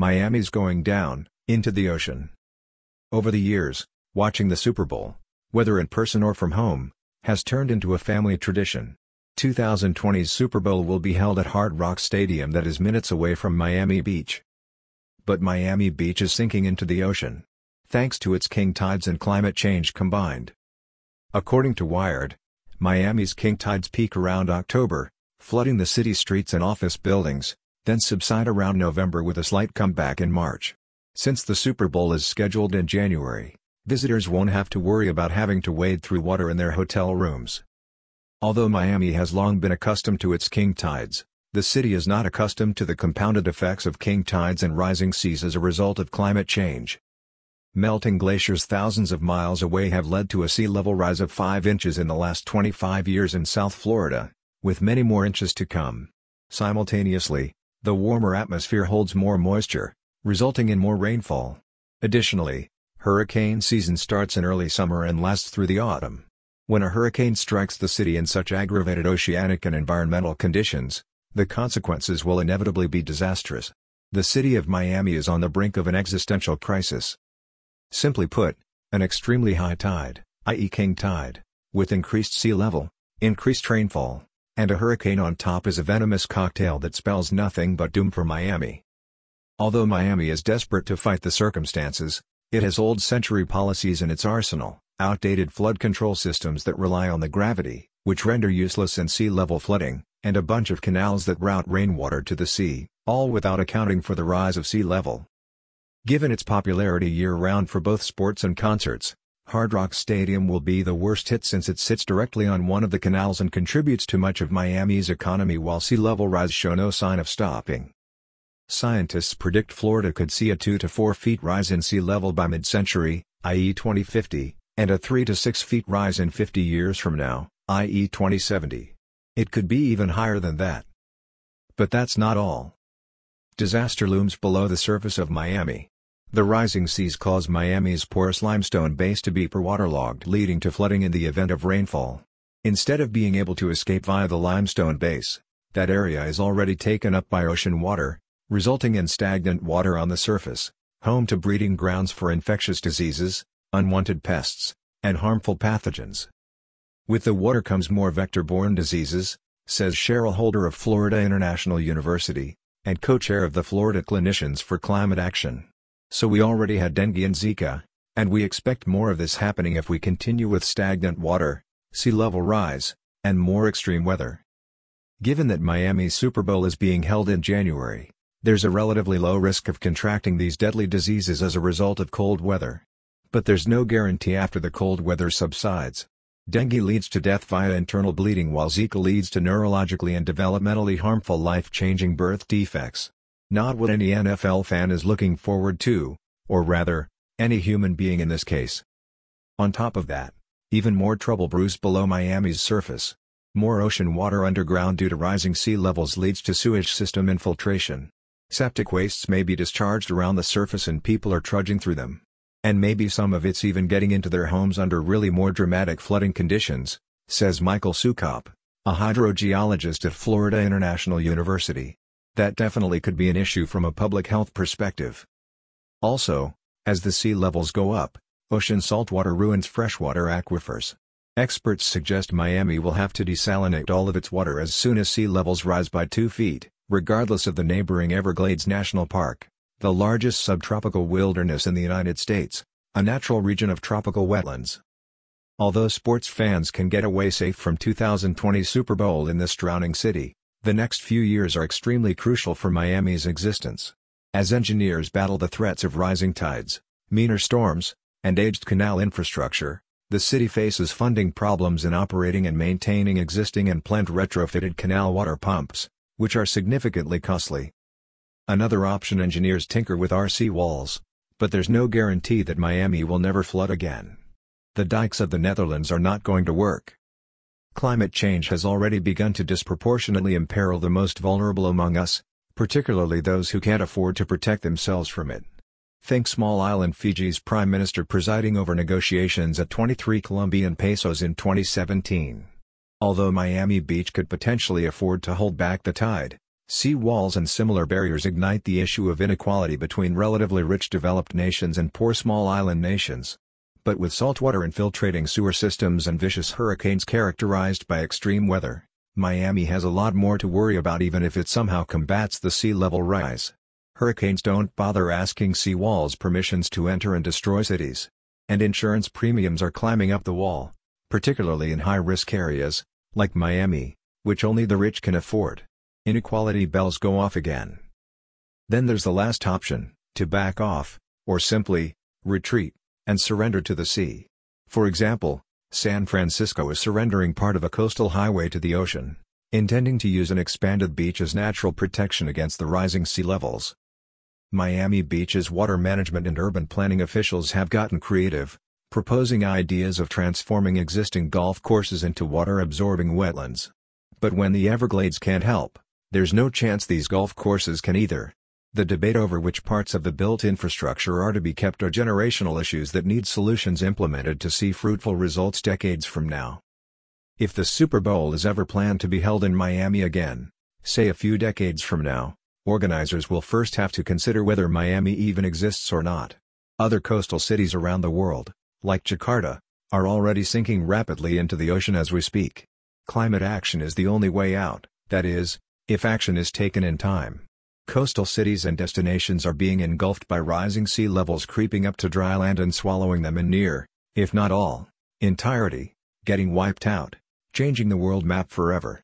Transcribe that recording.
Miami's going down, into the ocean. Over the years, watching the Super Bowl, whether in person or from home, has turned into a family tradition. 2020's Super Bowl will be held at Hard Rock Stadium that is minutes away from Miami Beach. But Miami Beach is sinking into the ocean. Thanks to its king tides and climate change combined. According to Wired, Miami's king tides peak around October, flooding the city streets and office buildings, then subside around November with a slight comeback in March. Since the Super Bowl is scheduled in January, visitors won't have to worry about having to wade through water in their hotel rooms. Although Miami has long been accustomed to its king tides, the city is not accustomed to the compounded effects of king tides and rising seas as a result of climate change. Melting glaciers thousands of miles away have led to a sea level rise of 5 inches in the last 25 years in South Florida, with many more inches to come. Simultaneously, the warmer atmosphere holds more moisture, resulting in more rainfall. Additionally, hurricane season starts in early summer and lasts through the autumn. When a hurricane strikes the city in such aggravated oceanic and environmental conditions, the consequences will inevitably be disastrous. The city of Miami is on the brink of an existential crisis. Simply put, an extremely high tide, i.e. king tide, with increased sea level, increased rainfall, and a hurricane on top is a venomous cocktail that spells nothing but doom for Miami. Although Miami is desperate to fight the circumstances, it has old century policies in its arsenal, outdated flood control systems that rely on the gravity, which render useless and sea level flooding, and a bunch of canals that route rainwater to the sea, all without accounting for the rise of sea level. Given its popularity year-round for both sports and concerts, Hard Rock Stadium will be the worst hit since it sits directly on one of the canals and contributes to much of Miami's economy while sea level rise show no sign of stopping. Scientists predict Florida could see a 2 to 4 feet rise in sea level by mid-century, i.e. 2050, and a 3 to 6 feet rise in 50 years from now, i.e. 2070. It could be even higher than that. But that's not all. Disaster looms below the surface of Miami. The rising seas cause Miami's porous limestone base to be per-waterlogged leading to flooding in the event of rainfall. Instead of being able to escape via the limestone base, that area is already taken up by ocean water, resulting in stagnant water on the surface, home to breeding grounds for infectious diseases, unwanted pests, and harmful pathogens. With the water comes more vector-borne diseases, says Cheryl Holder of Florida International University, and co-chair of the Florida Clinicians for Climate Action. So we already had dengue and Zika, and we expect more of this happening if we continue with stagnant water, sea level rise, and more extreme weather. Given that Miami's Super Bowl is being held in January, there's a relatively low risk of contracting these deadly diseases as a result of cold weather. But there's no guarantee after the cold weather subsides. Dengue leads to death via internal bleeding while Zika leads to neurologically and developmentally harmful life-changing birth defects. Not what any NFL fan is looking forward to, or rather, any human being in this case. On top of that, even more trouble brews below Miami's surface. More ocean water underground due to rising sea levels leads to sewage system infiltration. Septic wastes may be discharged around the surface and people are trudging through them. And maybe some of it's even getting into their homes under really more dramatic flooding conditions, says Michael Sukop, a hydrogeologist at Florida International University. That definitely could be an issue from a public health perspective. Also, as the sea levels go up, ocean saltwater ruins freshwater aquifers. Experts suggest Miami will have to desalinate all of its water as soon as sea levels rise by 2 feet, regardless of the neighboring Everglades National Park, the largest subtropical wilderness in the United States, a natural region of tropical wetlands. Although sports fans can get away safe from 2020 Super Bowl in this drowning city, the next few years are extremely crucial for Miami's existence. As engineers battle the threats of rising tides, meaner storms, and aged canal infrastructure, the city faces funding problems in operating and maintaining existing and planned retrofitted canal water pumps, which are significantly costly. Another option engineers tinker with RC walls, but there's no guarantee that Miami will never flood again. The dikes of the Netherlands are not going to work. Climate change has already begun to disproportionately imperil the most vulnerable among us, particularly those who can't afford to protect themselves from it. Think small island Fiji's prime minister presiding over negotiations at 23 Colombian pesos in 2017. Although Miami Beach could potentially afford to hold back the tide, Sea walls and similar barriers ignite the issue of inequality between relatively rich developed nations and poor small island nations. But with saltwater infiltrating sewer systems and vicious hurricanes characterized by extreme weather, Miami has a lot more to worry about even if it somehow combats the sea level rise. Hurricanes don't bother asking sea walls permissions to enter and destroy cities. And insurance premiums are climbing up the wall, particularly in high-risk areas, like Miami, which only the rich can afford. Inequality bells go off again. Then there's the last option, to back off, or simply, retreat, and surrender to the sea. For example, San Francisco is surrendering part of a coastal highway to the ocean, intending to use an expanded beach as natural protection against the rising sea levels. Miami Beach's water management and urban planning officials have gotten creative, proposing ideas of transforming existing golf courses into water-absorbing wetlands. But when the Everglades can't help, there's no chance these golf courses can either. The debate over which parts of the built infrastructure are to be kept are generational issues that need solutions implemented to see fruitful results decades from now. If the Super Bowl is ever planned to be held in Miami again, say a few decades from now, organizers will first have to consider whether Miami even exists or not. Other coastal cities around the world, like Jakarta, are already sinking rapidly into the ocean as we speak. Climate action is the only way out, that is, if action is taken in time. Coastal cities and destinations are being engulfed by rising sea levels creeping up to dry land and swallowing them in near, if not all, entirety, getting wiped out, changing the world map forever.